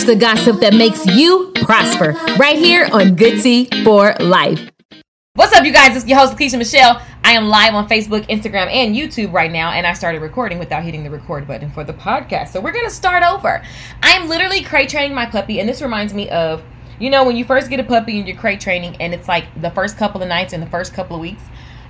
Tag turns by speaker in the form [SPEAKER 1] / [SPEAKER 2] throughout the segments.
[SPEAKER 1] Catch the gossip that makes you prosper right here on Good Tea for Life.
[SPEAKER 2] What's up, you guys? It's your host, Keisha Michelle. I am live on Facebook, Instagram, and YouTube right now, and I started recording without hitting the record button for the podcast. So we're gonna start over. I'm literally crate training my puppy, and this reminds me of, you know, when you first get a puppy and you're crate training, and it's like the first couple of nights and the first couple of weeks,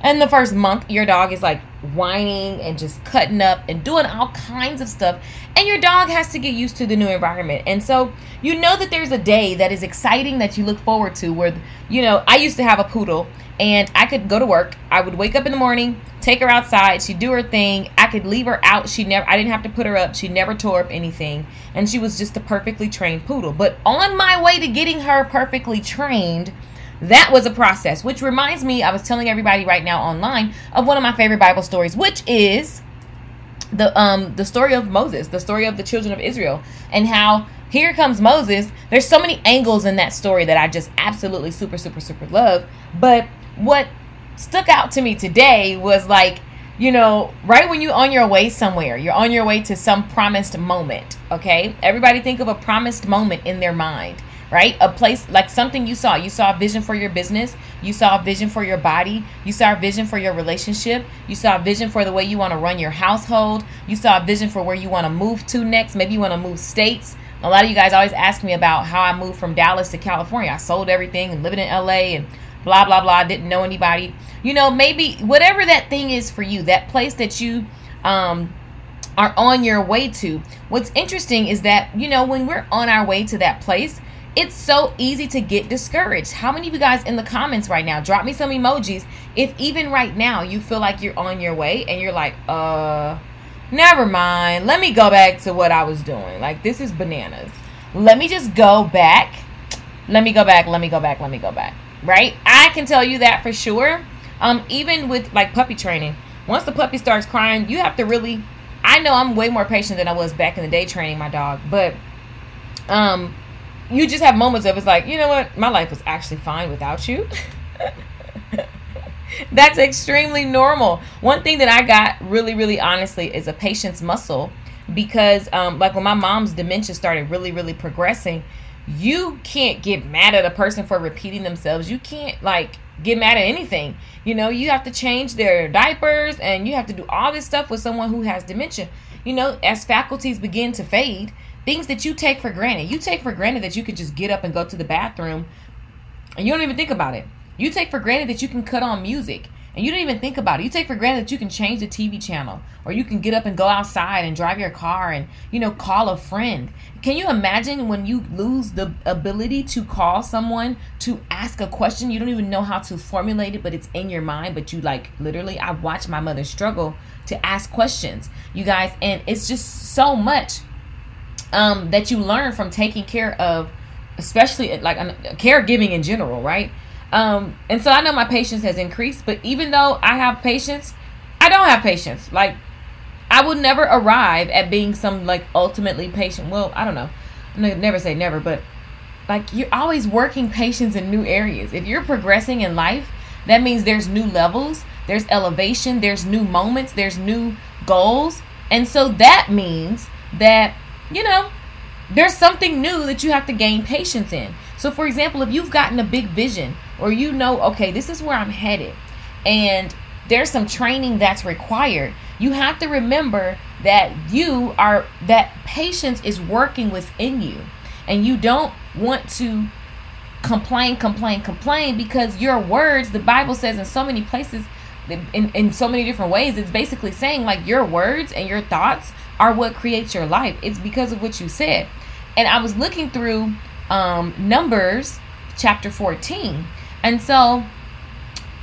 [SPEAKER 2] and the first month, your dog is like whining and just cutting up and doing all kinds of stuff. And your dog has to get used to the new environment. And so you know that there's a day that is exciting that you look forward to where, you know, I used to have a poodle and I could go to work. I would wake up in the morning, take her outside, she'd do her thing. I could leave her out. She never I didn't have to put her up. She never tore up anything. And she was just a perfectly trained poodle. But on my way to getting her perfectly trained, that was a process, which reminds me, I was telling everybody right now online of one of my favorite Bible stories, which is the um the story of Moses, the story of the children of Israel, and how here comes Moses. There's so many angles in that story that I just absolutely super super super love. But what stuck out to me today was like, you know, right when you're on your way somewhere, you're on your way to some promised moment. Okay, everybody think of a promised moment in their mind right? A place like something you saw. You saw a vision for your business. You saw a vision for your body. You saw a vision for your relationship. You saw a vision for the way you want to run your household. You saw a vision for where you want to move to next. Maybe you want to move states. A lot of you guys always ask me about how I moved from Dallas to California. I sold everything and living in LA and blah blah blah. Didn't know anybody. You know, maybe whatever that thing is for you, that place that you um are on your way to. What's interesting is that, you know, when we're on our way to that place, it's so easy to get discouraged. How many of you guys in the comments right now drop me some emojis if even right now you feel like you're on your way and you're like, uh, never mind. Let me go back to what I was doing. Like, this is bananas. Let me just go back. Let me go back. Let me go back. Let me go back. Right? I can tell you that for sure. Um, even with like puppy training, once the puppy starts crying, you have to really. I know I'm way more patient than I was back in the day training my dog, but um you just have moments of it's like, you know what, my life was actually fine without you. That's extremely normal. One thing that I got really, really honestly is a patience muscle because, um, like when my mom's dementia started really, really progressing, you can't get mad at a person for repeating themselves. You can't like get mad at anything. You know, you have to change their diapers and you have to do all this stuff with someone who has dementia. You know, as faculties begin to fade, things that you take for granted. You take for granted that you could just get up and go to the bathroom and you don't even think about it. You take for granted that you can cut on music and you don't even think about it. You take for granted that you can change the TV channel or you can get up and go outside and drive your car and, you know, call a friend. Can you imagine when you lose the ability to call someone to ask a question? You don't even know how to formulate it, but it's in your mind. But you like literally, I watched my mother struggle to ask questions, you guys, and it's just so much um, that you learn from taking care of, especially like uh, caregiving in general, right? Um, and so I know my patience has increased, but even though I have patience, I don't have patience. Like I will never arrive at being some like ultimately patient. Well, I don't know. I'm never say never, but like you're always working patience in new areas. If you're progressing in life, that means there's new levels, there's elevation, there's new moments, there's new goals. And so that means that you know, there's something new that you have to gain patience in. So, for example, if you've gotten a big vision or you know, okay, this is where I'm headed, and there's some training that's required, you have to remember that you are, that patience is working within you. And you don't want to complain, complain, complain because your words, the Bible says in so many places, in, in so many different ways, it's basically saying like your words and your thoughts are what creates your life. It's because of what you said. And I was looking through um, Numbers chapter 14. And so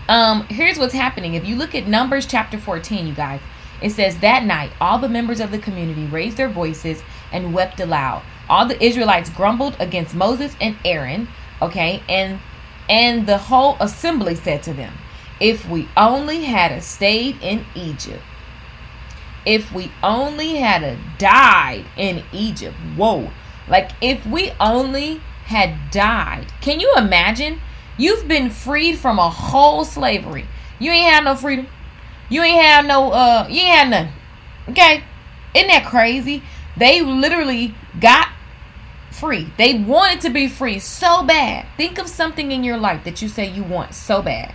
[SPEAKER 2] um, here's what's happening. If you look at Numbers chapter 14, you guys, it says, That night, all the members of the community raised their voices and wept aloud. All the Israelites grumbled against Moses and Aaron, okay? And and the whole assembly said to them, If we only had a stayed in Egypt, if we only had a died in Egypt. Whoa. Like if we only had died. Can you imagine? You've been freed from a whole slavery. You ain't had no freedom. You ain't had no uh you ain't had nothing. Okay? Isn't that crazy? They literally got free. They wanted to be free so bad. Think of something in your life that you say you want so bad.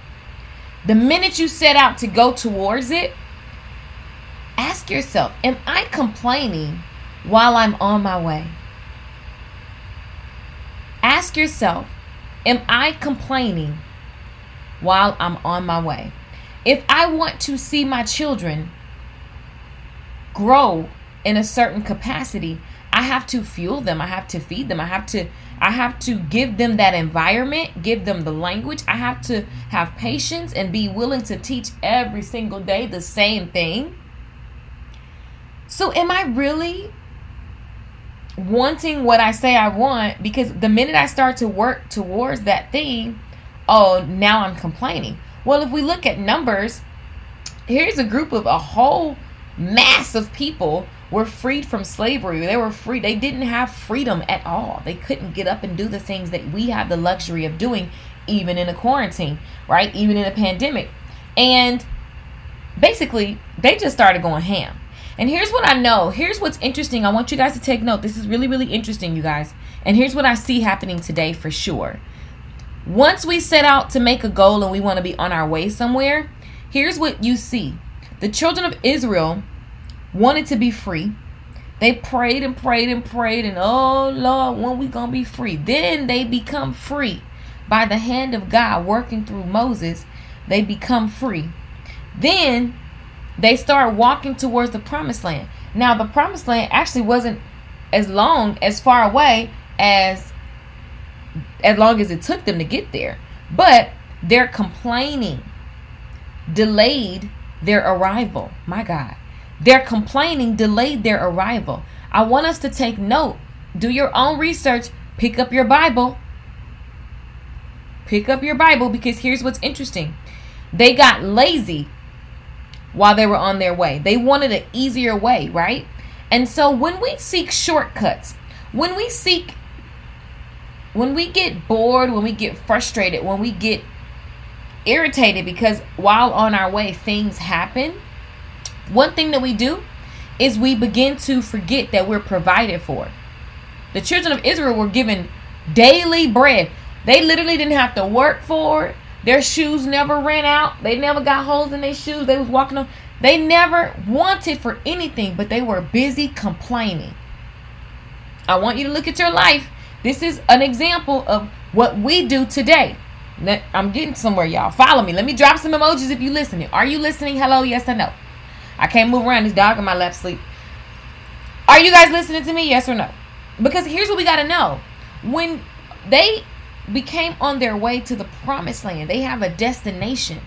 [SPEAKER 2] The minute you set out to go towards it, ask yourself, am I complaining while I'm on my way? Ask yourself, am I complaining while I'm on my way? If I want to see my children grow in a certain capacity, I have to fuel them. I have to feed them. I have to I have to give them that environment, give them the language. I have to have patience and be willing to teach every single day the same thing. So am I really wanting what I say I want because the minute I start to work towards that thing, oh, now I'm complaining. Well, if we look at numbers, here's a group of a whole mass of people were freed from slavery. They were free. They didn't have freedom at all. They couldn't get up and do the things that we have the luxury of doing, even in a quarantine, right? Even in a pandemic. And basically, they just started going ham. And here's what I know. Here's what's interesting. I want you guys to take note. This is really, really interesting, you guys. And here's what I see happening today for sure. Once we set out to make a goal and we want to be on our way somewhere, here's what you see. The children of Israel wanted to be free. They prayed and prayed and prayed, and oh Lord, when we gonna be free? Then they become free by the hand of God working through Moses. They become free. Then they start walking towards the promised land. Now, the promised land actually wasn't as long, as far away as as long as it took them to get there. But their complaining delayed their arrival. My God. Their complaining delayed their arrival. I want us to take note. Do your own research. Pick up your Bible. Pick up your Bible because here's what's interesting. They got lazy while they were on their way. They wanted an easier way, right? And so when we seek shortcuts, when we seek, when we get bored, when we get frustrated, when we get irritated because while on our way things happen, one thing that we do is we begin to forget that we're provided for. The children of Israel were given daily bread. They literally didn't have to work for it. Their shoes never ran out. They never got holes in their shoes. They was walking on. They never wanted for anything, but they were busy complaining. I want you to look at your life. This is an example of what we do today. I'm getting somewhere, y'all. Follow me. Let me drop some emojis if you're listening. Are you listening? Hello, yes or no? I can't move around. This dog in my lap sleep. Are you guys listening to me? Yes or no? Because here's what we got to know. When they became on their way to the promised land. They have a destination.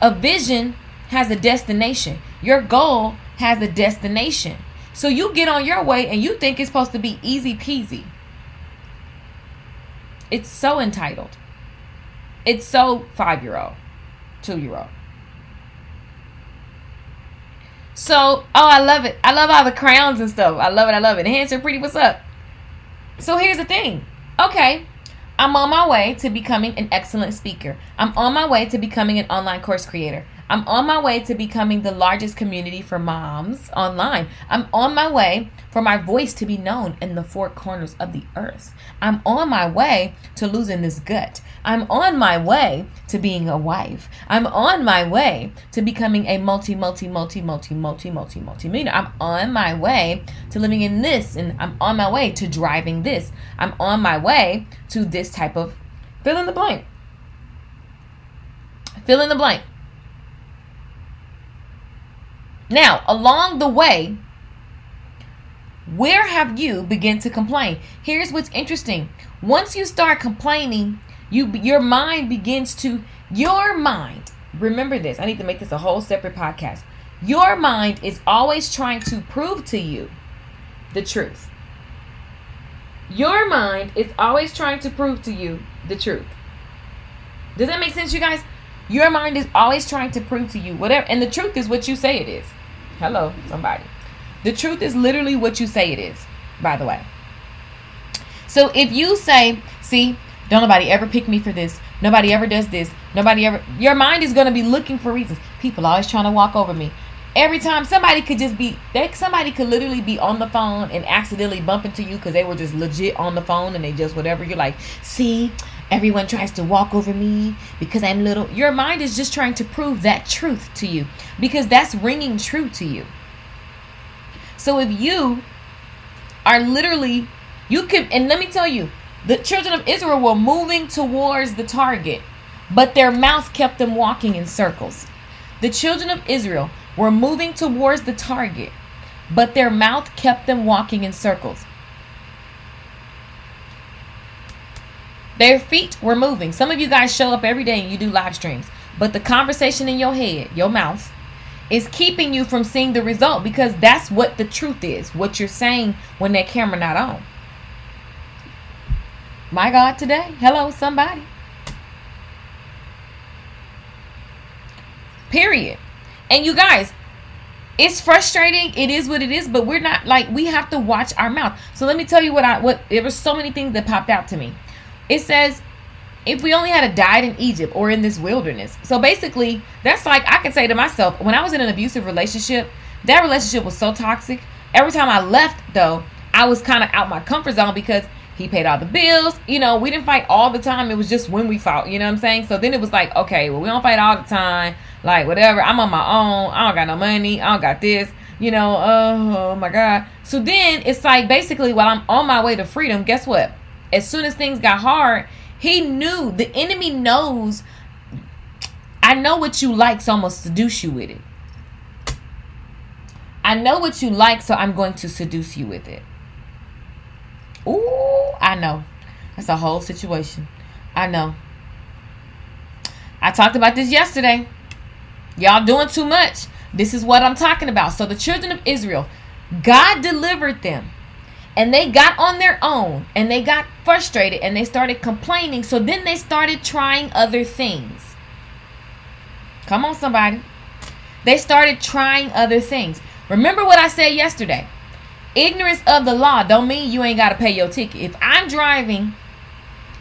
[SPEAKER 2] A vision has a destination. Your goal has a destination. So you get on your way and you think it's supposed to be easy peasy. It's so entitled. It's so five year old, two year old. So, oh, I love it. I love all the crowns and stuff. I love it. I love it. Hands are pretty. What's up? So here's the thing. Okay, I'm on my way to becoming an excellent speaker. I'm on my way to becoming an online course creator. I'm on my way to becoming the largest community for moms online. I'm on my way for my voice to be known in the four corners of the earth. I'm on my way to losing this gut. I'm on my way to being a wife. I'm on my way to becoming a multi, multi, multi, multi, multi, multi, multi millionaire. I'm on my way to living in this, and I'm on my way to driving this. I'm on my way to this type of fill in the blank. Fill in the blank. Now, along the way, where have you begun to complain? Here's what's interesting. Once you start complaining, you your mind begins to your mind. Remember this. I need to make this a whole separate podcast. Your mind is always trying to prove to you the truth. Your mind is always trying to prove to you the truth. Does that make sense, you guys? Your mind is always trying to prove to you whatever, and the truth is what you say it is. Hello, somebody. The truth is literally what you say it is, by the way. So if you say, see, don't nobody ever pick me for this. Nobody ever does this. Nobody ever. Your mind is going to be looking for reasons. People always trying to walk over me. every time somebody could just be they somebody could literally be on the phone and accidentally bump into you because they were just legit on the phone and they just whatever you're like see everyone tries to walk over me because i'm little. Your mind is just trying to prove that truth to you because that's ringing true to you. So if you are literally you can and let me tell you the children of israel were moving towards the target but their mouth kept them walking in circles. The children of israel were moving towards the target, but their mouth kept them walking in circles. Their feet were moving. Some of you guys show up every day and you do live streams, but the conversation in your head, your mouth, is keeping you from seeing the result because that's what the truth is. What you're saying when that camera not on. My God, today. Hello, somebody. Period. And you guys, it's frustrating. It is what it is, but we're not like we have to watch our mouth. So let me tell you what I what there were so many things that popped out to me. It says if we only had a died in Egypt or in this wilderness. So basically, that's like I can say to myself, when I was in an abusive relationship, that relationship was so toxic. Every time I left though, I was kind of out my comfort zone because he paid all the bills. You know, we didn't fight all the time. It was just when we fought, you know what I'm saying? So then it was like, okay, well, we don't fight all the time. Like, whatever. I'm on my own. I don't got no money. I don't got this. You know, uh, oh my God. So then it's like basically while I'm on my way to freedom, guess what? As soon as things got hard, he knew the enemy knows I know what you like, so I'm gonna seduce you with it. I know what you like, so I'm going to seduce you with it. Ooh, I know. That's a whole situation. I know. I talked about this yesterday. Y'all doing too much. This is what I'm talking about. So the children of Israel, God delivered them. And they got on their own and they got frustrated and they started complaining. So then they started trying other things. Come on, somebody. They started trying other things. Remember what I said yesterday ignorance of the law don't mean you ain't got to pay your ticket. If I'm driving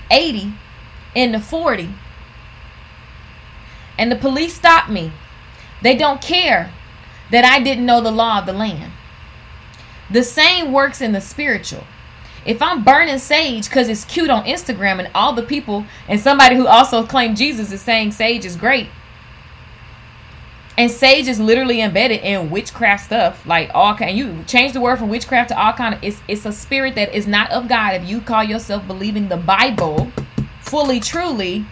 [SPEAKER 2] 80 in the 40 and the police stop me, they don't care that I didn't know the law of the land. The same works in the spiritual. If I'm burning sage because it's cute on Instagram and all the people and somebody who also claimed Jesus is saying sage is great, and sage is literally embedded in witchcraft stuff, like all kind. You change the word from witchcraft to all kind of. It's it's a spirit that is not of God. If you call yourself believing the Bible, fully, truly.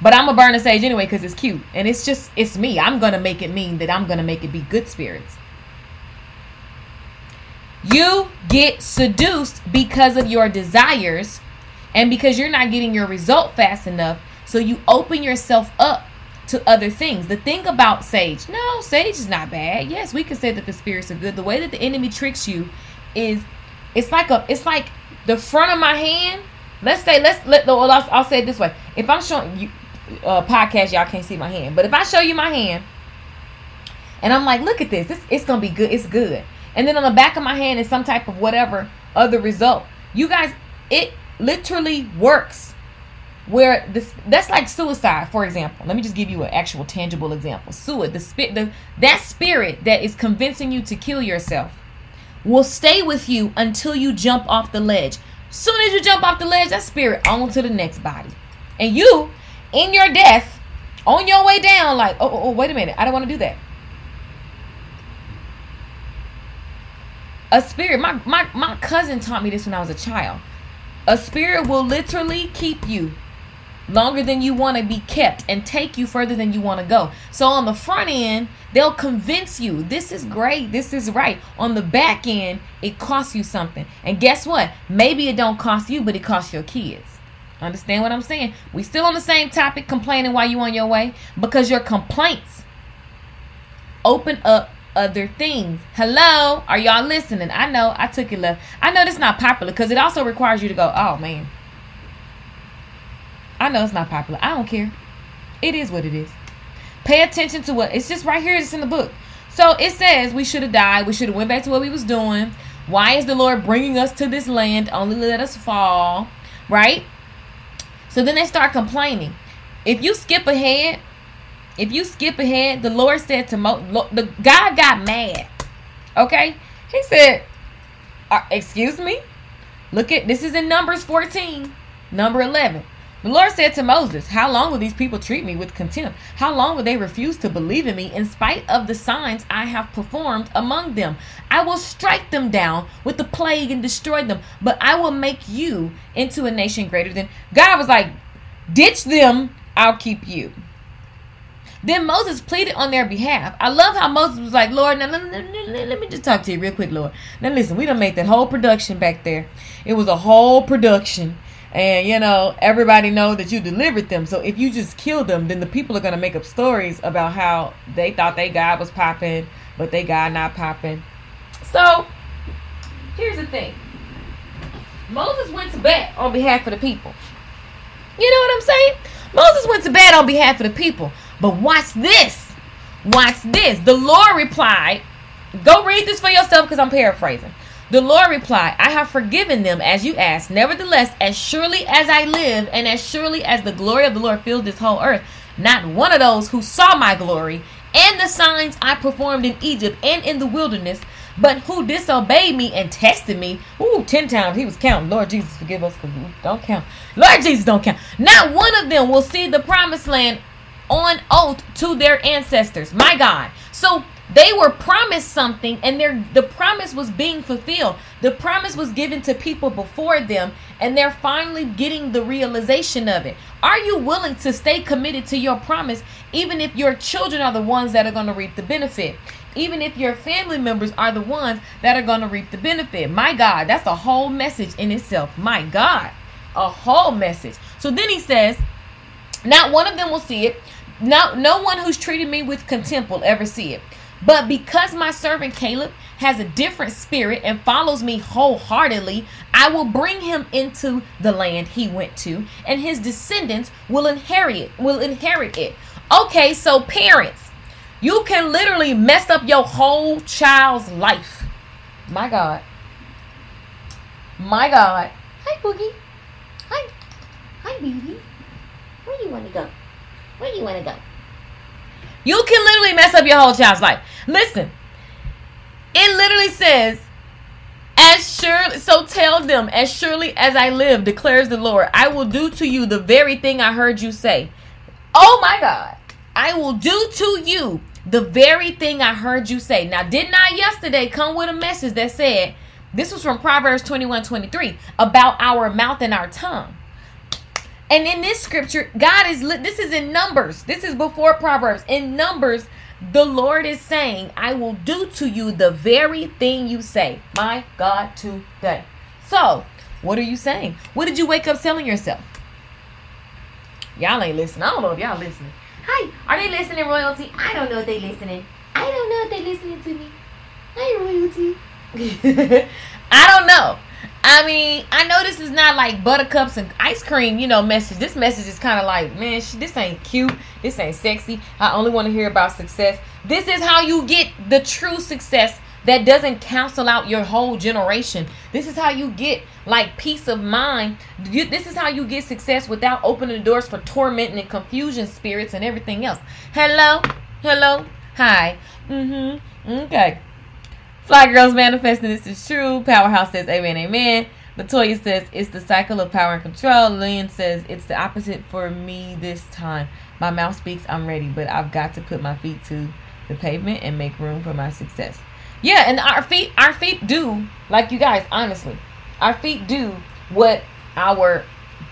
[SPEAKER 2] But I'm gonna burn a sage anyway because it's cute and it's just it's me. I'm gonna make it mean that I'm gonna make it be good spirits. You get seduced because of your desires and because you're not getting your result fast enough. So you open yourself up to other things. The thing about sage, no, sage is not bad. Yes, we can say that the spirits are good. The way that the enemy tricks you is it's like a it's like the front of my hand. Let's say let's let well, I'll, I'll say it this way. If I'm showing you uh, podcast, y'all can't see my hand, but if I show you my hand and I'm like, look at this, this it's gonna be good. It's good. And then on the back of my hand is some type of whatever other result. You guys, it literally works. Where this that's like suicide for example. Let me just give you an actual tangible example. Suicide the spirit the that spirit that is convincing you to kill yourself will stay with you until you jump off the ledge. Soon as you jump off the ledge that spirit on to the next body. And you in your death on your way down like oh, oh, oh wait a minute. I don't want to do that a spirit my, my my cousin taught me this when i was a child a spirit will literally keep you longer than you want to be kept and take you further than you want to go. So on the front end, they'll convince you this is great, this is right. On the back end, it costs you something. And guess what? Maybe it don't cost you, but it costs your kids. Understand what I'm saying? We still on the same topic complaining while you on your way because your complaints open up other things. Hello, are y'all listening? I know I took it left. I know this not popular because it also requires you to go, "Oh man, I know it's not popular. I don't care. It is what it is. Pay attention to what it's just right here. It's in the book. So it says we should have died. We should have went back to what we was doing. Why is the Lord bringing us to this land? Only let us fall, right? So then they start complaining. If you skip ahead if you skip ahead, the Lord said to Mo, the God got mad. Okay, He said, "Excuse me." Look at this is in Numbers 14, number 11. The Lord said to Moses, How long will these people treat me with contempt? How long will they refuse to believe in me in spite of the signs I have performed among them? I will strike them down with the plague and destroy them, but I will make you into a nation greater than. God was like, Ditch them, I'll keep you. Then Moses pleaded on their behalf. I love how Moses was like, Lord, now let, let, let, me just talk to you real quick, Lord. Now listen, we don't make that whole production back there. It was a whole production. And you know, everybody know that you delivered them. So if you just kill them, then the people are gonna make up stories about how they thought they God was popping, but they God not popping. So here's the thing. Moses went to bat on behalf of the people. You know what I'm saying? Moses went to bat on behalf of the people. But watch this. Watch this. The Lord replied, Go read this for yourself because I'm paraphrasing. The Lord replied, I have forgiven them as you asked. Nevertheless, as surely as I live, and as surely as the glory of the Lord fills this whole earth, not one of those who saw my glory and the signs I performed in Egypt and in the wilderness, but who disobeyed me and tested me. Ooh, ten times he was counting. Lord Jesus, forgive us because don't count. Lord Jesus, don't count. Not one of them will see the promised land on oath to their ancestors. My God. So they were promised something and their the promise was being fulfilled. The promise was given to people before them and they're finally getting the realization of it. Are you willing to stay committed to your promise even if your children are the ones that are going to reap the benefit? Even if your family members are the ones that are going to reap the benefit. My God, that's a whole message in itself. My God, a whole message. So then he says, not one of them will see it no, no one who's treated me with contempt will ever see it. But because my servant Caleb has a different spirit and follows me wholeheartedly, I will bring him into the land he went to, and his descendants will inherit it, will inherit it. Okay, so parents, you can literally mess up your whole child's life. My God. My God. Hi, Boogie. Hi. Hi, baby. Where do you want to go? Where you want to go? You can literally mess up your whole child's life. Listen, it literally says, as surely, so tell them, as surely as I live, declares the Lord, I will do to you the very thing I heard you say. Oh my God. I will do to you the very thing I heard you say. Now, didn't I yesterday come with a message that said, this was from Proverbs 21 23 about our mouth and our tongue. And in this scripture, God is this is in Numbers. This is before Proverbs. In Numbers, the Lord is saying, I will do to you the very thing you say. My God, today. So, what are you saying? What did you wake up telling yourself? Y'all ain't listening. I don't know if y'all listening. Hi, are they listening, royalty? I don't know if they listening. I don't know if they listening to me. Hi, royalty. I don't know. I mean, I know this is not like buttercups and ice cream, you know, message. This message is kind of like, man, this ain't cute. This ain't sexy. I only want to hear about success. This is how you get the true success that doesn't cancel out your whole generation. This is how you get like peace of mind. You, this is how you get success without opening the doors for torment and confusion spirits and everything else. Hello? Hello? Hi. Mm-hmm. Okay. Fly Girls manifesting this is true. Powerhouse says amen, amen. Latoya says it's the cycle of power and control. Lillian says it's the opposite for me this time. My mouth speaks, I'm ready, but I've got to put my feet to the pavement and make room for my success. Yeah, and our feet, our feet do, like you guys, honestly, our feet do what our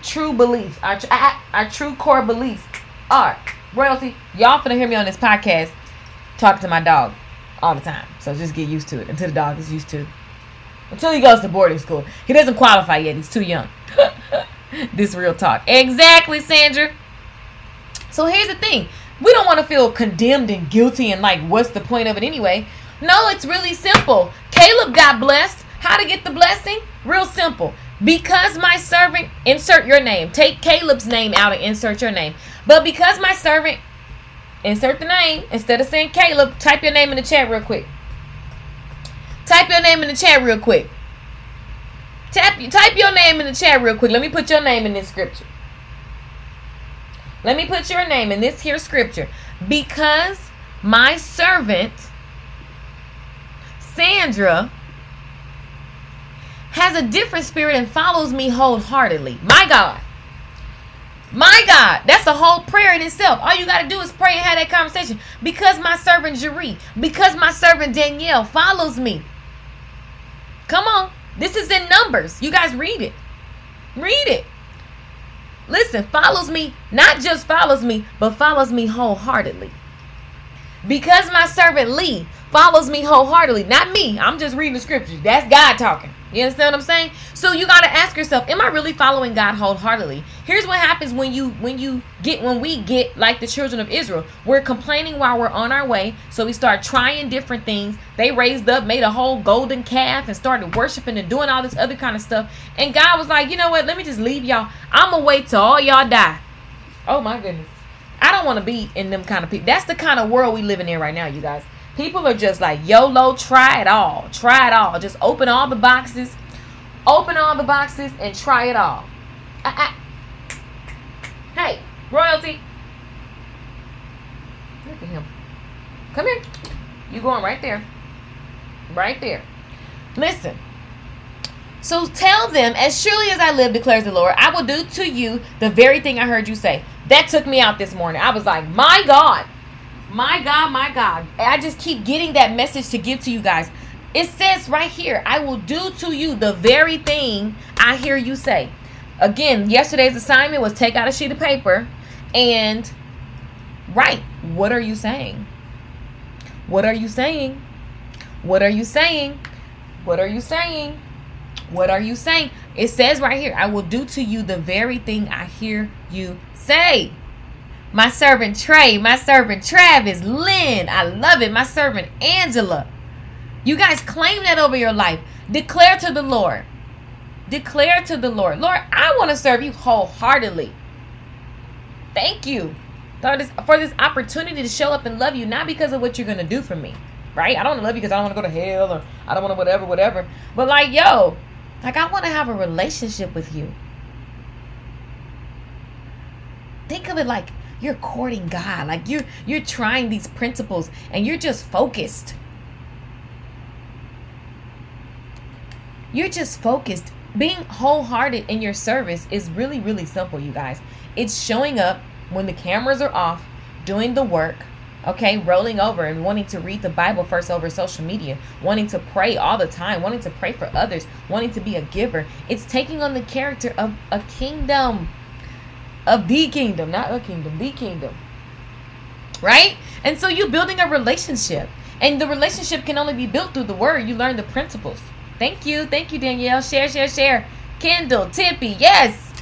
[SPEAKER 2] true beliefs, our, our true core beliefs are. Royalty, y'all finna hear me on this podcast talk to my dog all the time. So just get used to it until the dog is used to it. Until he goes to boarding school. He doesn't qualify yet. He's too young. this real talk. Exactly, Sandra. So here's the thing. We don't want to feel condemned and guilty and like, what's the point of it anyway? No, it's really simple. Caleb got blessed. How to get the blessing? Real simple. Because my servant, insert your name. Take Caleb's name out and insert your name. But because my servant Insert the name. Instead of saying Caleb, type your name in the chat real quick. Type your name in the chat real quick. Tap, type your name in the chat real quick. Let me put your name in this scripture. Let me put your name in this here scripture. because my servant Sandra has a different spirit and follows me wholeheartedly. My God. My God, that's a whole prayer in itself. All you got to do is pray and have that conversation. Because my servant Jeree, because my servant Danielle follows me. Come on. This is in numbers. You guys read it. Read it. Listen, follows me, not just follows me, but follows me wholeheartedly. Because my servant Lee follows me wholeheartedly, not me. I'm just reading the scriptures. That's God talking. You understand what I'm saying? So you got to ask yourself, am I really following God wholeheartedly? Here's what happens when you when you get when we get like the children of Israel. We're complaining while we're on our way, so we start trying different things. They raised up, made a whole golden calf and started worshiping and doing all this other kind of stuff. And God was like, "You know what? Let me just leave y'all. I'm going to wait till all y'all die." Oh my goodness. I don't want to be in them kind of people. That's the kind of world we living in right now, you guys. People are just like YOLO, try it all. Try it all. Just open all the boxes. Open all the boxes and try it all. Uh, uh. Hey, royalty. Look at him. Come here. You going right there. Right there. Listen. So tell them, as surely as I live, declares the Lord, I will do to you the very thing I heard you say. That took me out this morning. I was like, my God. My God, my God. I just keep getting that message to give to you guys. It says right here, I will do to you the very thing I hear you say. Again, yesterday's assignment was take out a sheet of paper and write. What are you saying? What are you saying? What are you saying? What are you saying? What are you saying? It says right here, I will do to you the very thing I hear you say. My servant Trey, my servant Travis, Lynn, I love it. My servant Angela. You guys claim that over your life. Declare to the Lord. Declare to the Lord, Lord, I want to serve you wholeheartedly. Thank you for this, for this opportunity to show up and love you, not because of what you're going to do for me, right? I don't love you because I don't want to go to hell or I don't want to whatever, whatever. But like, yo, like I want to have a relationship with you. Think of it like you're courting God. Like you're you're trying these principles and you're just focused. You're just focused. Being wholehearted in your service is really really simple, you guys. It's showing up when the cameras are off, doing the work, okay, rolling over and wanting to read the Bible first over social media, wanting to pray all the time, wanting to pray for others, wanting to be a giver. It's taking on the character of a kingdom of the kingdom, not a kingdom, the kingdom. Right? And so you're building a relationship. And the relationship can only be built through the word. You learn the principles. Thank you. Thank you, Danielle. Share, share, share. Kendall, Tippy, yes.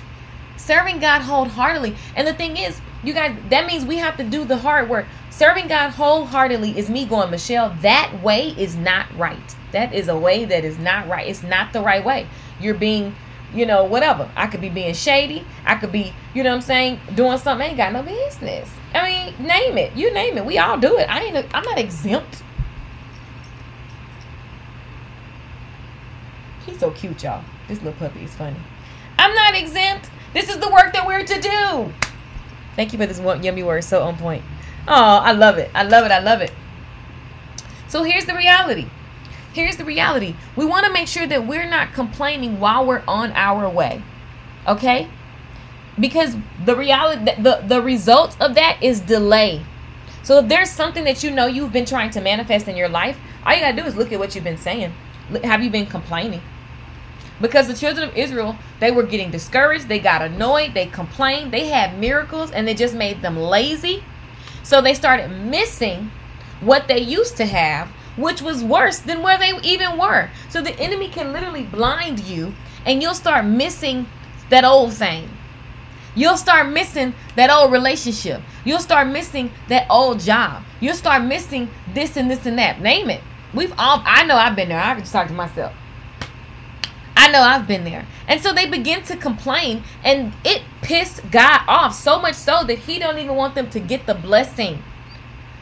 [SPEAKER 2] Serving God wholeheartedly. And the thing is, you guys, that means we have to do the hard work. Serving God wholeheartedly is me going, Michelle, that way is not right. That is a way that is not right. It's not the right way. You're being you know, whatever. I could be being shady. I could be, you know what I'm saying, doing something I ain't got no business. I mean, name it. You name it. We all do it. I ain't I'm not exempt. He's so cute, y'all. This little puppy is funny. I'm not exempt. This is the work that we're to do. Thank you for this one yummy word. So on point. Oh, I love it. I love it. I love it. So here's the reality here's the reality. We want to make sure that we're not complaining while we're on our way okay? Because the reality the the result of that is delay. So if there's something that you know you've been trying to manifest in your life all you gotta do is look at what you've been saying. Have you been complaining? Because the children of israel they were getting discouraged they got annoyed they complained they had miracles and they just made them lazy. So they started missing what they used to have which was worse than where they even were. So the enemy can literally blind you and you'll start missing that old thing. You'll start missing that old relationship. You'll start missing that old job. You'll start missing this and this and that. Name it. We've all I know I've been there. I can just talk to myself. I know I've been there. And so they begin to complain and it pissed God off so much so that he don't even want them to get the blessing.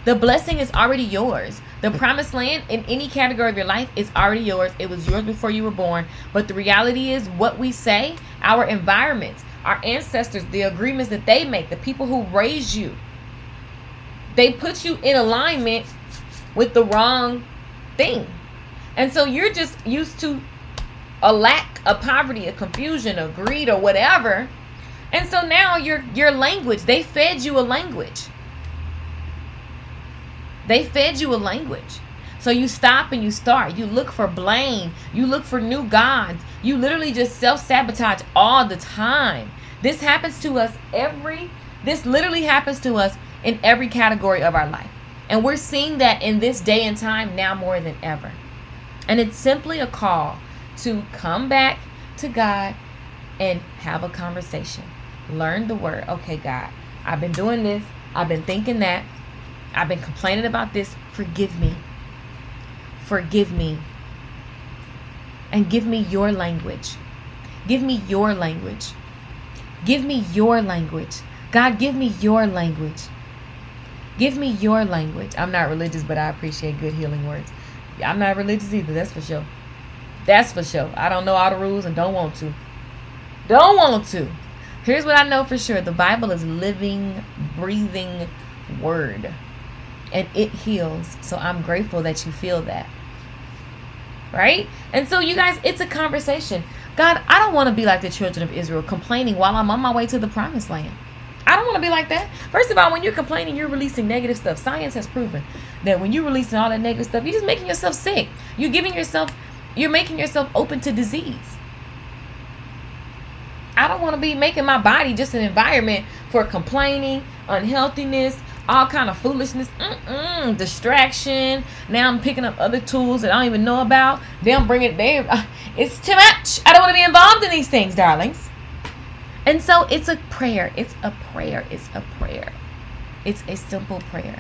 [SPEAKER 2] The blessing is already yours. The promised land in any category of your life is already yours. It was yours before you were born. But the reality is, what we say, our environments, our ancestors, the agreements that they make, the people who raise you, they put you in alignment with the wrong thing. And so you're just used to a lack, a poverty, a confusion, a greed, or whatever. And so now your your language, they fed you a language. They fed you a language. So you stop and you start. You look for blame. You look for new gods. You literally just self sabotage all the time. This happens to us every, this literally happens to us in every category of our life. And we're seeing that in this day and time now more than ever. And it's simply a call to come back to God and have a conversation. Learn the word. Okay, God, I've been doing this. I've been thinking that. I've been complaining about this. Forgive me. Forgive me. And give me your language. Give me your language. Give me your language. God, give me your language. Give me your language. I'm not religious, but I appreciate good healing words. I'm not religious either, that's for sure. That's for sure. I don't know all the rules and don't want to. Don't want to. Here's what I know for sure the Bible is living, breathing word and it heals. So I'm grateful that you feel that. Right? And so, you guys, it's a conversation. God, I don't want to be like the children of Israel, complaining while I'm on my way to the promised land. I don't want to be like that. First of all, when you're complaining, you're releasing negative stuff. Science has proven that when you're releasing all that negative stuff, you're just making yourself sick. You're giving yourself, you're making yourself open to disease. I don't want to be making my body just an environment for complaining, unhealthiness, all kind of foolishness, Mm-mm, distraction. Now I'm picking up other tools that I don't even know about. Them bring it. They, uh, it's too much. I don't want to be involved in these things, darlings. And so it's a prayer. It's a prayer. It's a prayer. It's a simple prayer.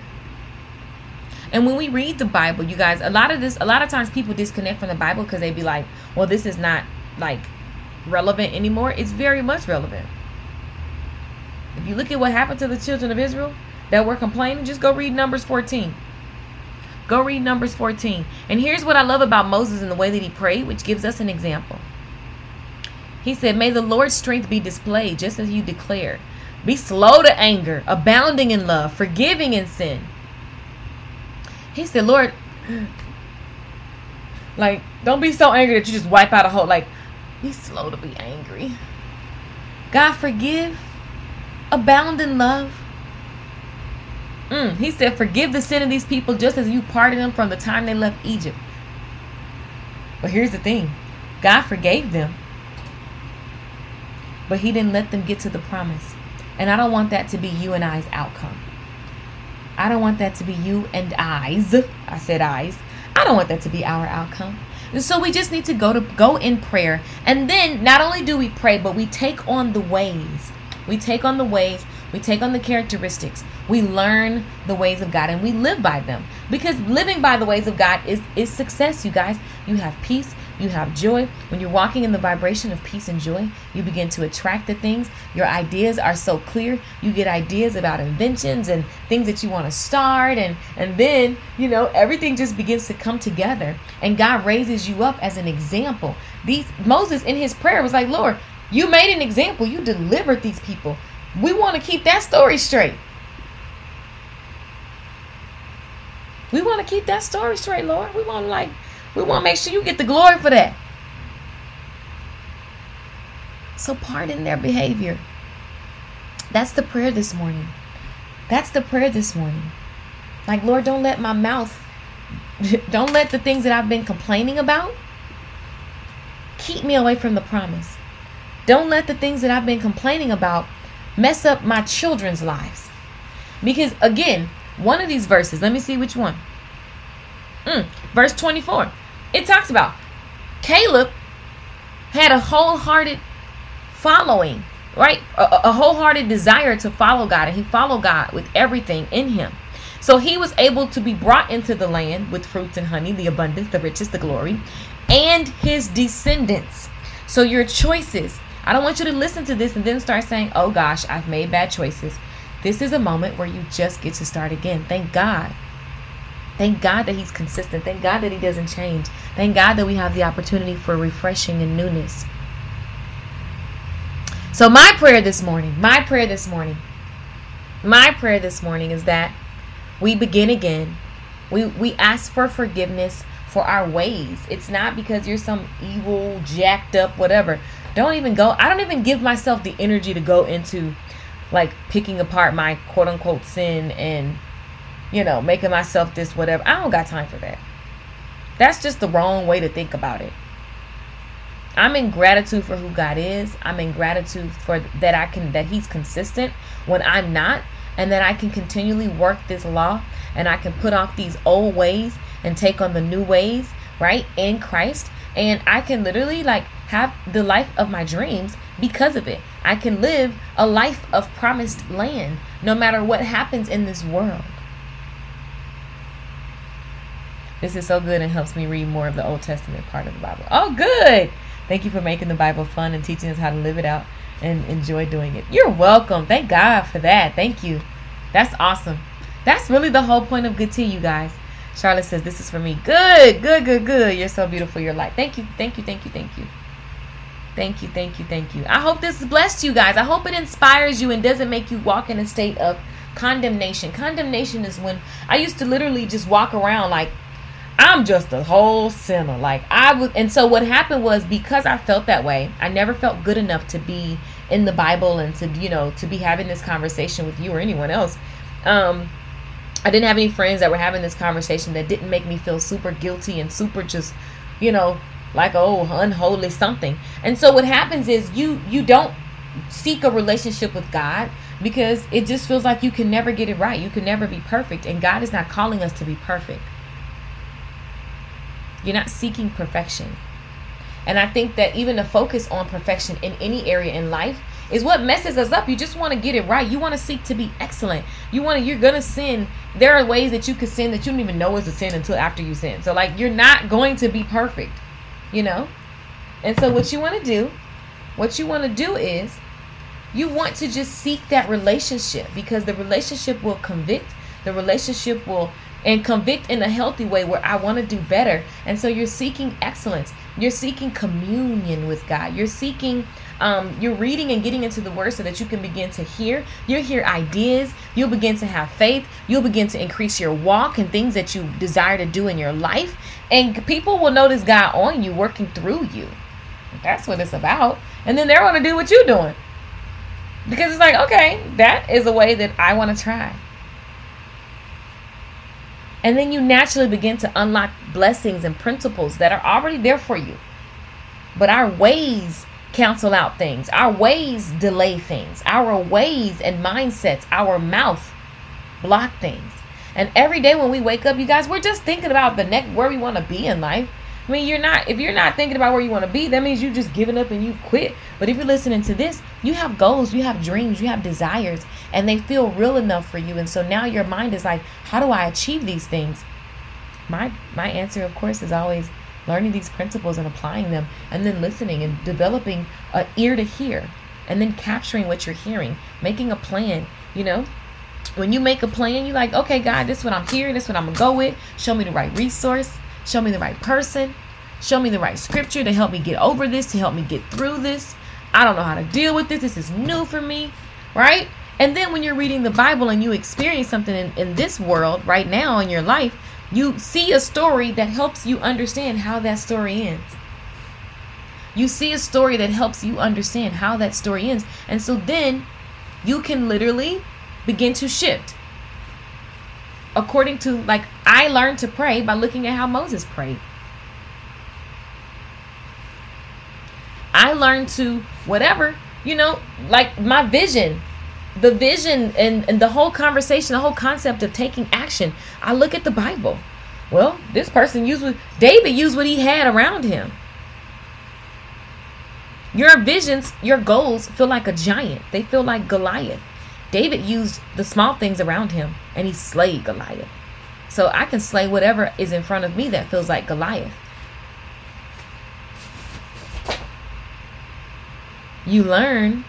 [SPEAKER 2] And when we read the Bible, you guys, a lot of this, a lot of times people disconnect from the Bible because they be like, well, this is not like relevant anymore. It's very much relevant. If you look at what happened to the children of Israel, that were complaining, just go read Numbers 14. Go read Numbers 14. And here's what I love about Moses and the way that he prayed, which gives us an example. He said, May the Lord's strength be displayed, just as you declared. Be slow to anger, abounding in love, forgiving in sin. He said, Lord, like, don't be so angry that you just wipe out a whole, like, be slow to be angry. God, forgive, abound in love, Mm, he said, Forgive the sin of these people just as you pardoned them from the time they left Egypt. But here's the thing God forgave them, but He didn't let them get to the promise. And I don't want that to be you and I's outcome. I don't want that to be you and I's. I said I's. I don't want that to be our outcome. And so we just need to go to go in prayer. And then not only do we pray, but we take on the ways. We take on the ways we take on the characteristics. We learn the ways of God and we live by them. Because living by the ways of God is, is success, you guys. You have peace, you have joy. When you're walking in the vibration of peace and joy, you begin to attract the things. Your ideas are so clear. You get ideas about inventions and things that you want to start and and then, you know, everything just begins to come together and God raises you up as an example. These Moses in his prayer was like, "Lord, you made an example. You delivered these people. We want to keep that story straight. We want to keep that story straight, Lord. We want to like we want to make sure you get the glory for that. So pardon their behavior. That's the prayer this morning. That's the prayer this morning. Like, Lord, don't let my mouth, don't let the things that I've been complaining about keep me away from the promise. Don't let the things that I've been complaining about mess up my children's lives. Because again, one of these verses, let me see which one. Mm, verse 24. It talks about Caleb had a wholehearted following, right? A, a wholehearted desire to follow God, and he followed God with everything in him. So he was able to be brought into the land with fruits and honey, the abundance, the riches, the glory, and his descendants. So your choices I don't want you to listen to this and then start saying, oh gosh, I've made bad choices. This is a moment where you just get to start again. Thank God. Thank God that He's consistent. Thank God that He doesn't change. Thank God that we have the opportunity for refreshing and newness. So, my prayer this morning, my prayer this morning, my prayer this morning is that We begin again. We we ask for forgiveness for our ways. It's not because you're some evil, jacked up, whatever. Don't even go. I don't even give myself the energy to go into like picking apart my quote unquote sin and you know, making myself this whatever. I don't got time for that. That's just the wrong way to think about it. I'm in gratitude for who God is. I'm in gratitude for that I can that he's consistent when I'm not and that I can continually work this law and I can put off these old ways and take on the new ways, right? In Christ. And I can literally like have the life of my dreams because of it. I can live a life of promised land no matter what happens in this world. This is so good and helps me read more of the Old Testament part of the Bible. Oh, good. Thank you for making the Bible fun and teaching us how to live it out and enjoy doing it. You're welcome. Thank God for that. Thank you. That's awesome. That's really the whole point of good tea, you guys. Charlotte says, This is for me. Good, good, good, good. You're so beautiful. You're light. Thank you, thank you, thank you, thank you. Thank you, thank you, thank you. I hope this blessed you guys. I hope it inspires you and doesn't make you walk in a state of condemnation. Condemnation is when I used to literally just walk around like I'm just a whole sinner. Like I was and so what happened was because I felt that way, I never felt good enough to be in the Bible and to, you know, to be having this conversation with you or anyone else. Um I didn't have any friends that were having this conversation that didn't make me feel super guilty and super just, you know, like oh unholy something. And so what happens is you you don't seek a relationship with God because it just feels like you can never get it right. You can never be perfect and God is not calling us to be perfect. You're not seeking perfection. And I think that even the focus on perfection in any area in life is what messes us up. You just want to get it right. You want to seek to be excellent. You want to you're to sin. There are ways that you could sin that you don't even know is a sin until after you sin. So like you're not going to be perfect, you know? And so what you want to do, what you want to do is you want to just seek that relationship because the relationship will convict, the relationship will and convict in a healthy way where I want to do better. And so you're seeking excellence. You're seeking communion with God. You're seeking um, you're reading and getting into the word so that you can begin to hear. You'll hear ideas. You'll begin to have faith. You'll begin to increase your walk and things that you desire to do in your life. And people will notice God on you, working through you. That's what it's about. And then they're going to do what you're doing. Because it's like, okay, that is a way that I want to try. And then you naturally begin to unlock blessings and principles that are already there for you. But our ways cancel out things, our ways delay things, our ways and mindsets, our mouth block things. And every day when we wake up, you guys, we're just thinking about the next where we want to be in life. I mean, you're not, if you're not thinking about where you want to be, that means you just giving up and you quit. But if you're listening to this, you have goals, you have dreams, you have desires, and they feel real enough for you. And so now your mind is like, how do I achieve these things? My, my answer, of course, is always learning these principles and applying them, and then listening and developing an ear to hear, and then capturing what you're hearing, making a plan, you know? When you make a plan, you're like, okay, God, this is what I'm hearing, this is what I'm gonna go with. Show me the right resource Show me the right person. Show me the right scripture to help me get over this, to help me get through this. I don't know how to deal with this. This is new for me, right? And then when you're reading the Bible and you experience something in, in this world right now in your life, you see a story that helps you understand how that story ends. You see a story that helps you understand how that story ends. And so then you can literally begin to shift according to like I learned to pray by looking at how Moses prayed. I learned to whatever, you know, like my vision, the vision and, and the whole conversation, the whole concept of taking action. I look at the Bible. Well, this person used what David used what he had around him. Your visions, your goals feel like a giant. They feel like Goliath. David used the small things around him and he slayed Goliath. So I can slay whatever is in front of me that feels like Goliath. You learn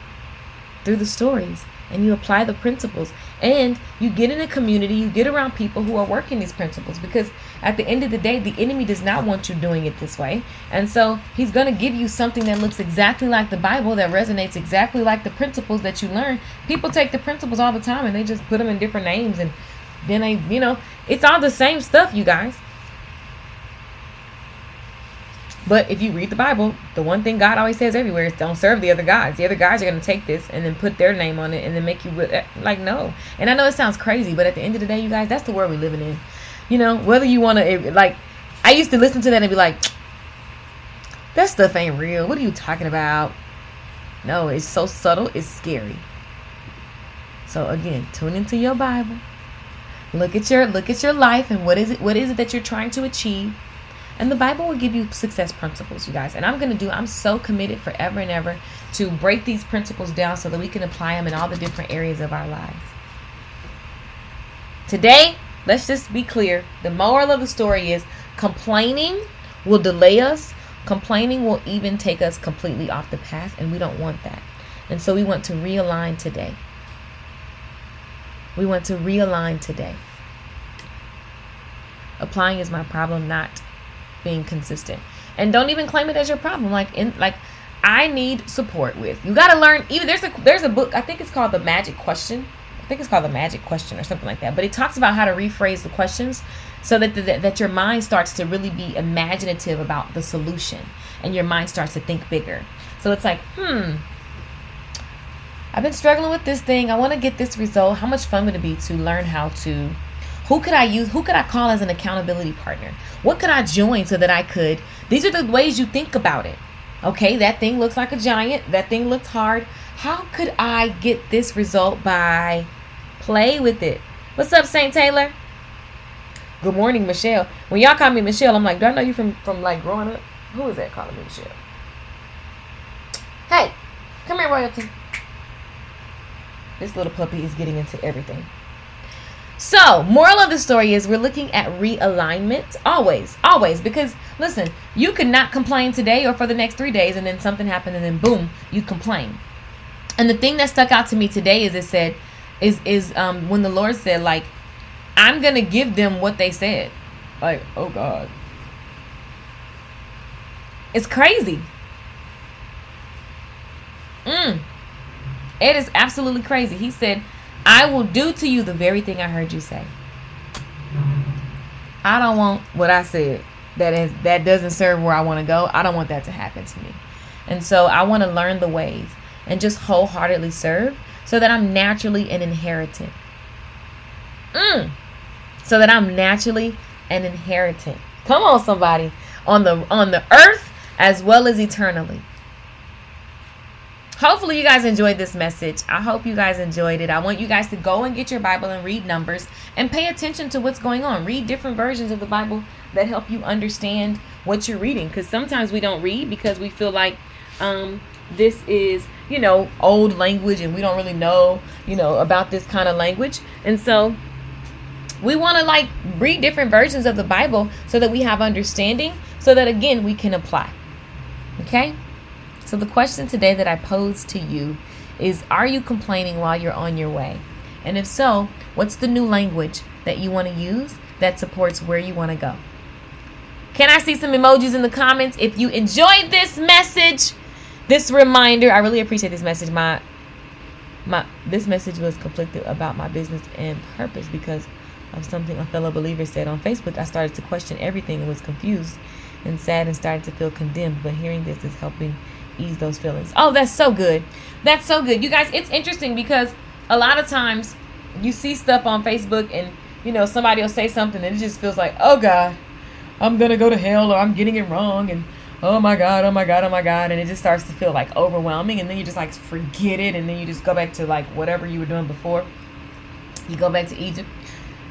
[SPEAKER 2] through the stories and you apply the principles and you get in a community you get around people who are working these principles because at the end of the day the enemy does not want you doing it this way and so he's going to give you something that looks exactly like the bible that resonates exactly like the principles that you learn people take the principles all the time and they just put them in different names and then they, you know, it's all the same stuff, you guys. But if you read the Bible, the one thing God always says everywhere is don't serve the other gods. The other gods are going to take this and then put their name on it and then make you like no. And I know it sounds crazy, but at the end of the day, you guys, that's the world we're living in. You know, whether you want to like, I used to listen to that and be like, that stuff ain't real. What are you talking about? No, it's so subtle. It's scary. So again, tune into your Bible. Look at your look at your life and what is it what is it that you're trying to achieve? And the Bible will give you success principles, you guys. And I'm going to do, I'm so committed forever and ever to break these principles down so that we can apply them in all the different areas of our lives. Today, let's just be clear. The moral of the story is complaining will delay us, complaining will even take us completely off the path, and we don't want that. And so we want to realign today. We want to realign today. Applying is my problem, not being consistent. And don't even claim it as your problem. Like in like I need support with. You got to learn even there's a there's a book, I think it's called The Magic Question. I think it's called The Magic Question or something like that. But it talks about how to rephrase the questions so that the, that your mind starts to really be imaginative about the solution and your mind starts to think bigger. So it's like, "Hmm, I've been struggling with this thing. I want to get this result. How much fun would it be to learn how to who could I use? Who could I call as an accountability partner? What could I join so that I could? These are the ways you think about it. Okay, that thing looks like a giant. That thing looks hard. How could I get this result by play with it? What's up, St. Taylor? Good morning, Michelle. When y'all call me Michelle, I'm like, do I know you from from like growing up? Who is that calling me Michelle? Hey, come here, royalty. This little puppy is getting into everything. So, moral of the story is we're looking at realignment always, always. Because listen, you could not complain today or for the next three days, and then something happened, and then boom, you complain. And the thing that stuck out to me today is it said, is is um when the Lord said like, I'm gonna give them what they said. Like, oh God, it's crazy. Mm. It is absolutely crazy. He said, I will do to you the very thing I heard you say. I don't want what I said that is that doesn't serve where I want to go. I don't want that to happen to me. And so I want to learn the ways and just wholeheartedly serve so that I'm naturally an inheritant. Mm. So that I'm naturally an inheritant. Come on somebody on the on the earth as well as eternally hopefully you guys enjoyed this message. I hope you guys enjoyed it. I want you guys to go and get your bible and read numbers and pay attention to what's going on. Read different versions of the bible that help you understand what you're reading because sometimes we don't read because we feel like um, this is you know old language and we don't really know you know about this kind of language. And so we want to like read different versions of the bible so that we have understanding so that again we can apply. Okay so, the question today that I pose to you is Are you complaining while you're on your way? And if so, what's the new language that you want to use that supports where you want to go? Can I see some emojis in the comments? If you enjoyed this message, this reminder, I really appreciate this message. My my this message was conflicted about my business and purpose because of something a fellow believer said on Facebook. I started to question everything and was confused and sad and started to feel condemned. But hearing this is helping ease those feelings. Oh, that's so good. That's so good. You guys, it's interesting because a lot of times you see stuff on Facebook and you know somebody will say something and it just feels like, "Oh god, I'm going to go to hell or I'm getting it wrong." And oh my god, oh my god, oh my god, and it just starts to feel like overwhelming and then you just like forget it and then you just go back to like whatever you were doing before. You go back to Egypt.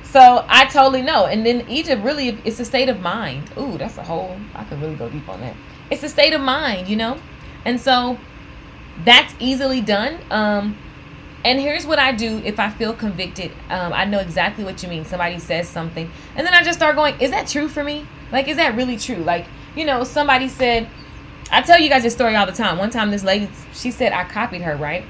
[SPEAKER 2] So I totally know. And then Egypt really it's a state of mind. Ooh, that's a whole I could really go deep on that. It's a state of mind, you know? And so that's easily done. Um, and here's what I do if I feel convicted. Um, I know exactly what you mean. Somebody says something, and then I just start going, "Is that true for me? Like, is that really true? Like, you know, somebody said." I tell you guys this story all the time. One time, this lady, she said I copied her, right?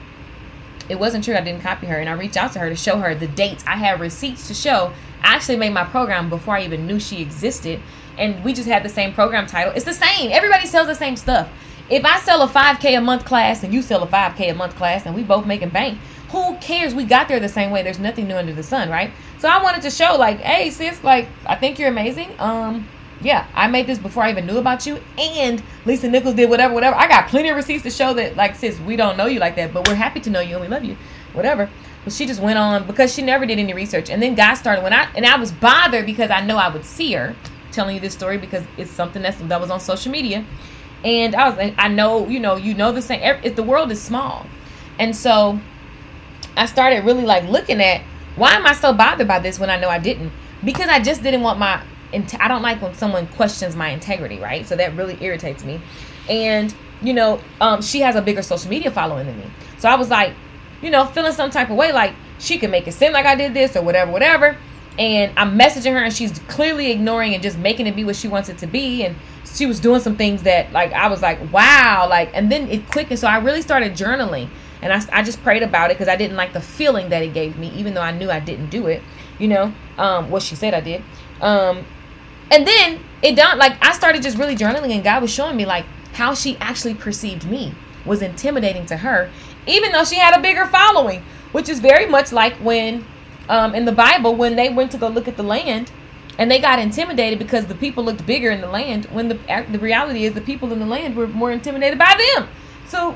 [SPEAKER 2] It wasn't true. I didn't copy her, and I reached out to her to show her the dates. I had receipts to show. I actually made my program before I even knew she existed, and we just had the same program title. It's the same. Everybody sells the same stuff. If I sell a 5K a month class and you sell a 5K a month class and we both making bank, who cares? We got there the same way. There's nothing new under the sun, right? So I wanted to show, like, hey, sis, like, I think you're amazing. Um, yeah, I made this before I even knew about you. And Lisa Nichols did whatever, whatever. I got plenty of receipts to show that, like, sis, we don't know you like that, but we're happy to know you and we love you, whatever. But she just went on because she never did any research. And then God started when I and I was bothered because I know I would see her telling you this story because it's something that's that was on social media. And I was like, I know, you know, you know the same. If the world is small, and so I started really like looking at why am I so bothered by this when I know I didn't? Because I just didn't want my. I don't like when someone questions my integrity, right? So that really irritates me. And you know, um, she has a bigger social media following than me. So I was like, you know, feeling some type of way, like she could make it seem like I did this or whatever, whatever. And I'm messaging her, and she's clearly ignoring and just making it be what she wants it to be. And she was doing some things that, like, I was like, wow, like, and then it clicked. And so I really started journaling, and I, I just prayed about it because I didn't like the feeling that it gave me, even though I knew I didn't do it. You know, um, what she said I did. Um, and then it done like I started just really journaling, and God was showing me like how she actually perceived me was intimidating to her even though she had a bigger following, which is very much like when um, in the Bible when they went to go look at the land and they got intimidated because the people looked bigger in the land when the the reality is the people in the land were more intimidated by them. So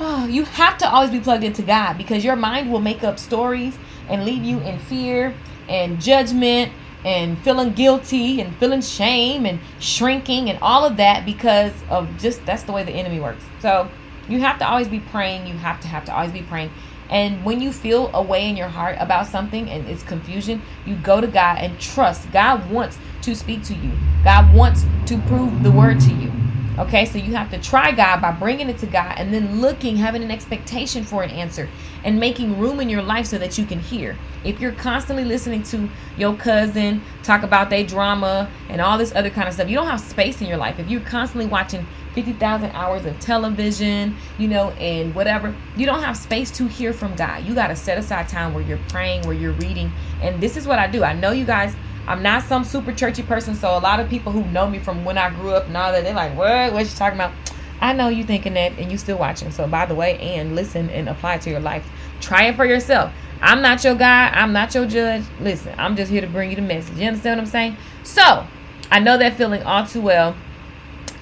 [SPEAKER 2] oh, you have to always be plugged into God because your mind will make up stories and leave you in fear and judgment and feeling guilty and feeling shame and shrinking and all of that because of just that's the way the enemy works. So you have to always be praying. You have to have to always be praying. And when you feel a way in your heart about something and it's confusion, you go to God and trust. God wants to speak to you. God wants to prove the word to you. Okay, so you have to try God by bringing it to God and then looking, having an expectation for an answer and making room in your life so that you can hear. If you're constantly listening to your cousin talk about their drama and all this other kind of stuff, you don't have space in your life. If you're constantly watching 50,000 hours of television, you know, and whatever. You don't have space to hear from God. You got to set aside time where you're praying, where you're reading. And this is what I do. I know you guys, I'm not some super churchy person. So a lot of people who know me from when I grew up and all that, they're like, what? What you talking about? I know you thinking that and you still watching. So by the way, and listen and apply to your life. Try it for yourself. I'm not your guy. I'm not your judge. Listen, I'm just here to bring you the message. You understand what I'm saying? So I know that feeling all too well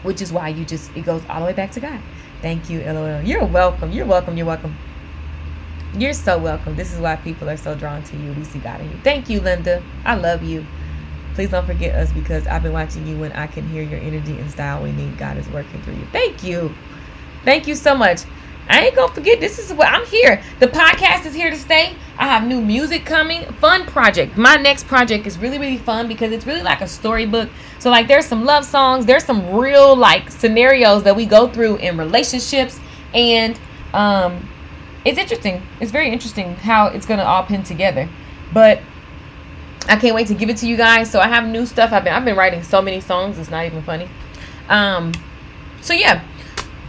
[SPEAKER 2] which is why you just it goes all the way back to God. Thank you, LOL. You're welcome. You're welcome. You're welcome. You're so welcome. This is why people are so drawn to you. We see God in you. Thank you, Linda. I love you. Please don't forget us because I've been watching you when I can hear your energy and style we need. God is working through you. Thank you. Thank you so much. I ain't gonna forget. This is what I'm here. The podcast is here to stay. I have new music coming. Fun project. My next project is really really fun because it's really like a storybook. So like there's some love songs. There's some real like scenarios that we go through in relationships, and um, it's interesting. It's very interesting how it's gonna all pin together. But I can't wait to give it to you guys. So I have new stuff. I've been I've been writing so many songs. It's not even funny. Um, so yeah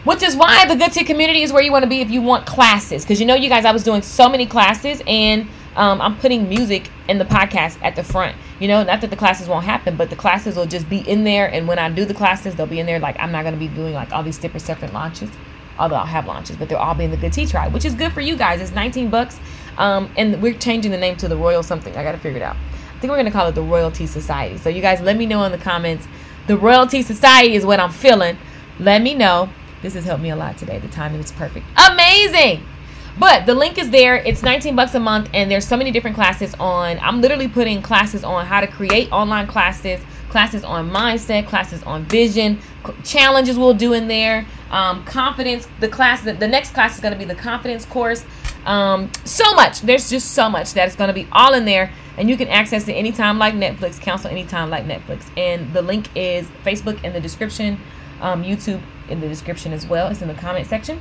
[SPEAKER 2] which is why the good tea community is where you want to be if you want classes because you know you guys i was doing so many classes and um, i'm putting music in the podcast at the front you know not that the classes won't happen but the classes will just be in there and when i do the classes they'll be in there like i'm not to be doing like all these different separate launches although i'll have launches but they'll all be in the good tea tribe which is good for you guys it's 19 bucks um, and we're changing the name to the royal something i gotta figure it out i think we're gonna call it the royalty society so you guys let me know in the comments the royalty society is what i'm feeling let me know this has helped me a lot today. The timing is perfect. Amazing. But the link is there. It's 19 bucks a month and there's so many different classes on. I'm literally putting classes on how to create online classes, classes on mindset, classes on vision, challenges we'll do in there. Um, confidence. The class, the, the next class is going to be the confidence course. Um, so much. There's just so much that is going to be all in there, and you can access it anytime like Netflix. Counsel anytime like Netflix, and the link is Facebook in the description, um, YouTube in the description as well. It's in the comment section.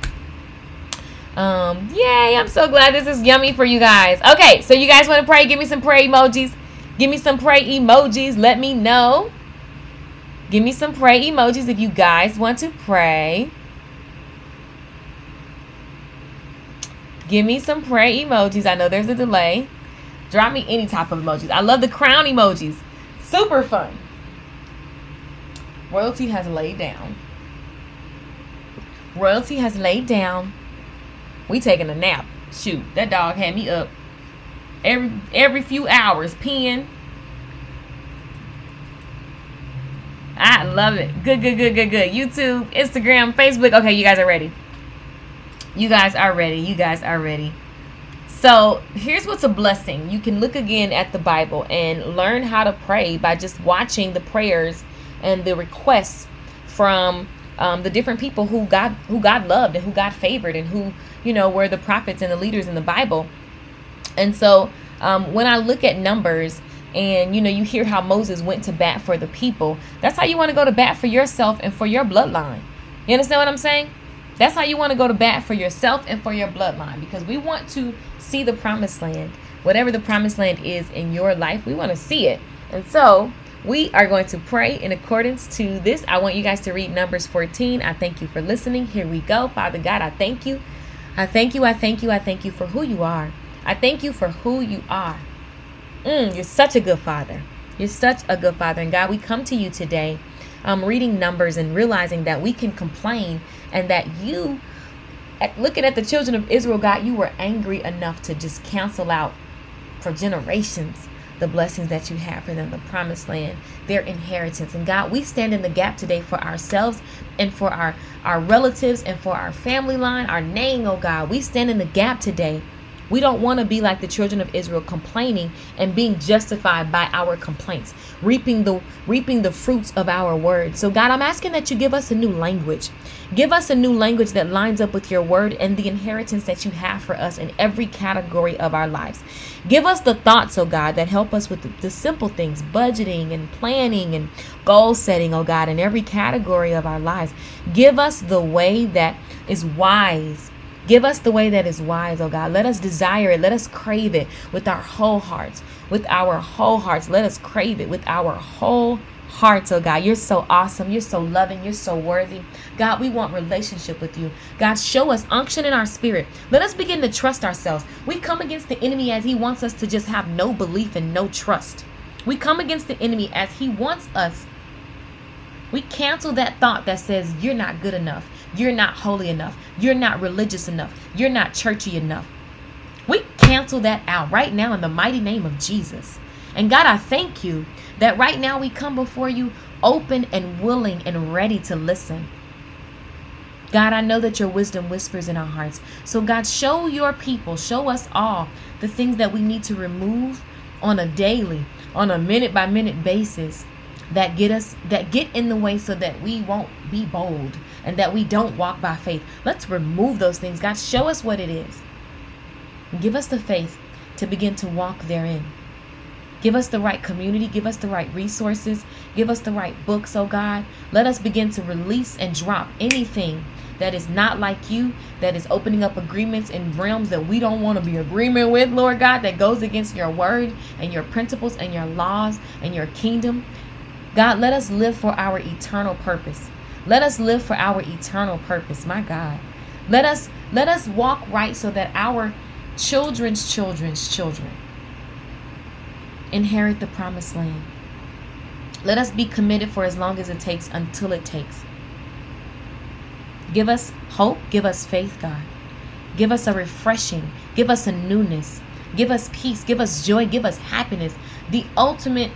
[SPEAKER 2] Um, yay, I'm so glad this is yummy for you guys. Okay, so you guys want to pray? Give me some prayer emojis. Give me some pray emojis. Let me know. Give me some pray emojis if you guys want to pray. Give me some pray emojis. I know there's a delay. Drop me any type of emojis. I love the crown emojis. Super fun. Royalty has laid down. Royalty has laid down. We taking a nap. shoot, that dog had me up every every few hours peeing. I love it. Good, good, good, good, good. YouTube, Instagram, Facebook. Okay, you guys are ready. You guys are ready. You guys are ready. So here's what's a blessing. You can look again at the Bible and learn how to pray by just watching the prayers and the requests from um, the different people who God who God loved and who God favored and who you know were the prophets and the leaders in the Bible. And so um, when I look at numbers and you know you hear how Moses went to bat for the people, that's how you want to go to bat for yourself and for your bloodline. You understand what I'm saying? That's how you want to go to bat for yourself and for your bloodline because we want to see the promised land. Whatever the promised land is in your life, we want to see it. And so we are going to pray in accordance to this. I want you guys to read Numbers 14. I thank you for listening. Here we go. Father God, I thank you. I thank you. I thank you. I thank you for who you are. I thank you for who you are. Mm, you're such a good father. You're such a good father. And God, we come to you today um, reading numbers and realizing that we can complain and that you, at, looking at the children of Israel, God, you were angry enough to just cancel out for generations the blessings that you have for them, the promised land, their inheritance. And God, we stand in the gap today for ourselves and for our, our relatives and for our family line, our name, oh God. We stand in the gap today we don't want to be like the children of Israel complaining and being justified by our complaints, reaping the reaping the fruits of our words. So God, I'm asking that you give us a new language. Give us a new language that lines up with your word and the inheritance that you have for us in every category of our lives. Give us the thoughts, oh God, that help us with the, the simple things, budgeting and planning and goal setting, oh God, in every category of our lives. Give us the way that is wise Give us the way that is wise, oh God. Let us desire it. Let us crave it with our whole hearts. With our whole hearts. Let us crave it with our whole hearts, oh God. You're so awesome. You're so loving. You're so worthy. God, we want relationship with you. God, show us unction in our spirit. Let us begin to trust ourselves. We come against the enemy as he wants us to just have no belief and no trust. We come against the enemy as he wants us. We cancel that thought that says, You're not good enough. You're not holy enough. You're not religious enough. You're not churchy enough. We cancel that out right now in the mighty name of Jesus. And God, I thank you that right now we come before you open and willing and ready to listen. God, I know that your wisdom whispers in our hearts. So, God, show your people, show us all the things that we need to remove on a daily, on a minute by minute basis that get us that get in the way so that we won't be bold and that we don't walk by faith. Let's remove those things. God, show us what it is. Give us the faith to begin to walk therein. Give us the right community. Give us the right resources. Give us the right books, oh God. Let us begin to release and drop anything that is not like you, that is opening up agreements in realms that we don't want to be agreement with, Lord God, that goes against your word and your principles and your laws and your kingdom. God, let us live for our eternal purpose. Let us live for our eternal purpose, my God. Let us let us walk right so that our children's children's children inherit the promised land. Let us be committed for as long as it takes until it takes. Give us hope, give us faith, God. Give us a refreshing, give us a newness, give us peace, give us joy, give us happiness. The ultimate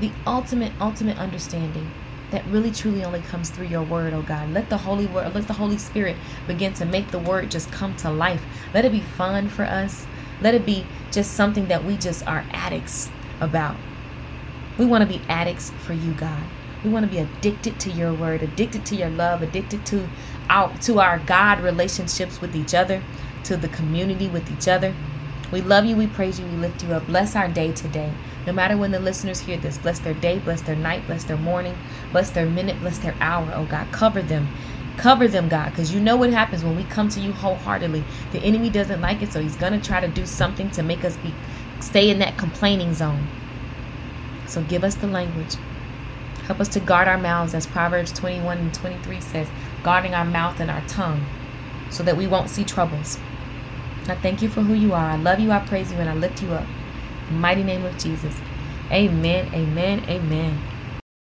[SPEAKER 2] the ultimate, ultimate understanding that really truly only comes through your word, oh God. Let the Holy Word, let the Holy Spirit begin to make the word just come to life. Let it be fun for us. Let it be just something that we just are addicts about. We want to be addicts for you, God. We want to be addicted to your word, addicted to your love, addicted to our to our God relationships with each other, to the community with each other. We love you, we praise you, we lift you up. Bless our day today. No matter when the listeners hear this, bless their day, bless their night, bless their morning, bless their minute, bless their hour. Oh God, cover them. Cover them, God, because you know what happens when we come to you wholeheartedly. The enemy doesn't like it, so he's gonna try to do something to make us be stay in that complaining zone. So give us the language. Help us to guard our mouths, as Proverbs 21 and 23 says, guarding our mouth and our tongue so that we won't see troubles. I thank you for who you are. I love you, I praise you, and I lift you up mighty name of Jesus. Amen, amen, amen.